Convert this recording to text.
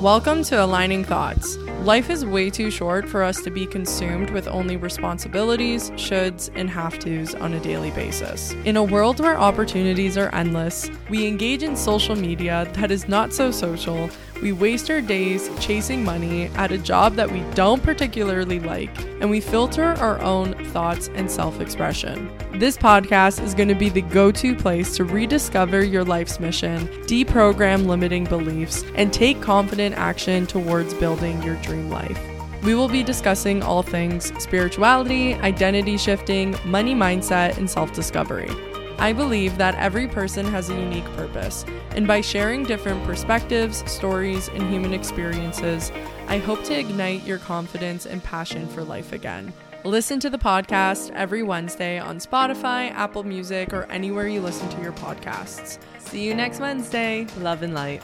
Welcome to Aligning Thoughts. Life is way too short for us to be consumed with only responsibilities, shoulds, and have tos on a daily basis. In a world where opportunities are endless, we engage in social media that is not so social. We waste our days chasing money at a job that we don't particularly like, and we filter our own thoughts and self expression. This podcast is going to be the go to place to rediscover your life's mission, deprogram limiting beliefs, and take confident action towards building your dream life. We will be discussing all things spirituality, identity shifting, money mindset, and self discovery. I believe that every person has a unique purpose, and by sharing different perspectives, stories, and human experiences, I hope to ignite your confidence and passion for life again. Listen to the podcast every Wednesday on Spotify, Apple Music, or anywhere you listen to your podcasts. See you next Wednesday. Love and light.